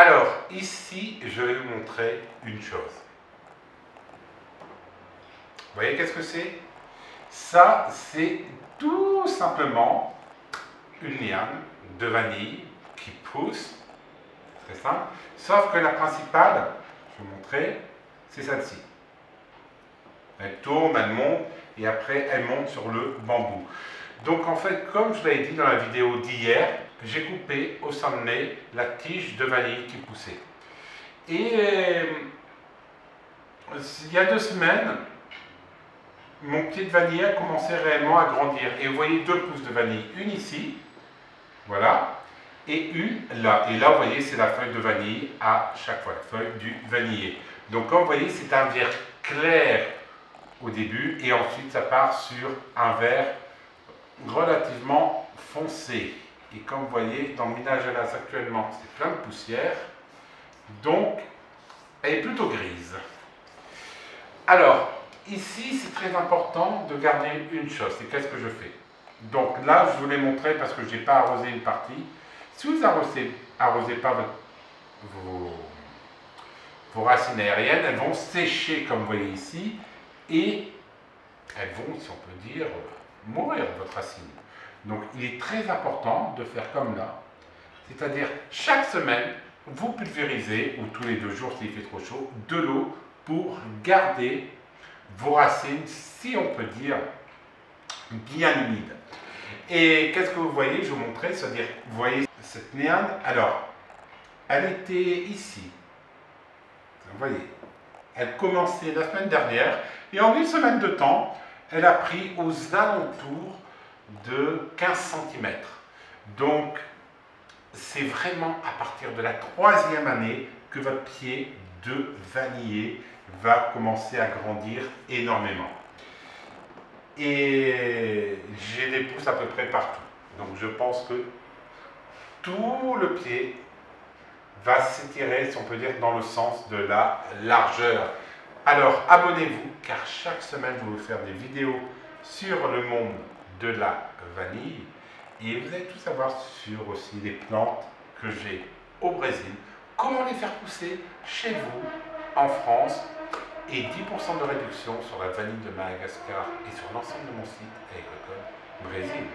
Alors, ici, je vais vous montrer une chose. Vous voyez qu'est-ce que c'est? Ça, c'est tout simplement une liane de vanille qui pousse. Très simple. Sauf que la principale, je vais vous montrer, c'est celle-ci. Elle tourne, elle monte, et après elle monte sur le bambou. Donc en fait, comme je l'avais dit dans la vidéo d'hier, j'ai coupé au sommet la tige de vanille qui poussait. Et euh, il y a deux semaines, mon pied de vanille a commencé réellement à grandir. Et vous voyez deux pousses de vanille, une ici, voilà, et une là. Et là, vous voyez, c'est la feuille de vanille à chaque fois, la feuille du vanillé. Donc comme vous voyez, c'est un vert clair au début, et ensuite ça part sur un vert relativement foncé. Et comme vous voyez, dans minage Alas actuellement, c'est plein de poussière. Donc, elle est plutôt grise. Alors, ici, c'est très important de garder une chose. C'est qu'est-ce que je fais Donc là, je vous l'ai montré parce que je n'ai pas arrosé une partie. Si vous arrosez, arrosez pas vos racines aériennes, elles vont sécher comme vous voyez ici et elles vont, si on peut dire, mourir votre racine. Donc il est très important de faire comme là, c'est-à-dire chaque semaine, vous pulvérisez, ou tous les deux jours s'il fait trop chaud, de l'eau pour garder vos racines, si on peut dire, bien humides. Et qu'est-ce que vous voyez? Je vous montrer, c'est-à-dire, vous voyez cette néane, alors, elle était ici. Vous voyez, elle commençait la semaine dernière, et en une semaine de temps, elle a pris aux alentours de 15 cm. Donc, c'est vraiment à partir de la troisième année que votre pied de vanillé va commencer à grandir énormément. Et j'ai des pousses à peu près partout. Donc je pense que tout le pied va s'étirer, si on peut dire, dans le sens de la largeur. Alors abonnez-vous, car chaque semaine, je vais vous faire des vidéos sur le monde de la vanille. Et vous allez tout savoir sur aussi les plantes que j'ai au Brésil, comment les faire pousser chez vous, en France, et 10% de réduction sur la vanille de Madagascar et sur l'ensemble de mon site agricole Brésil.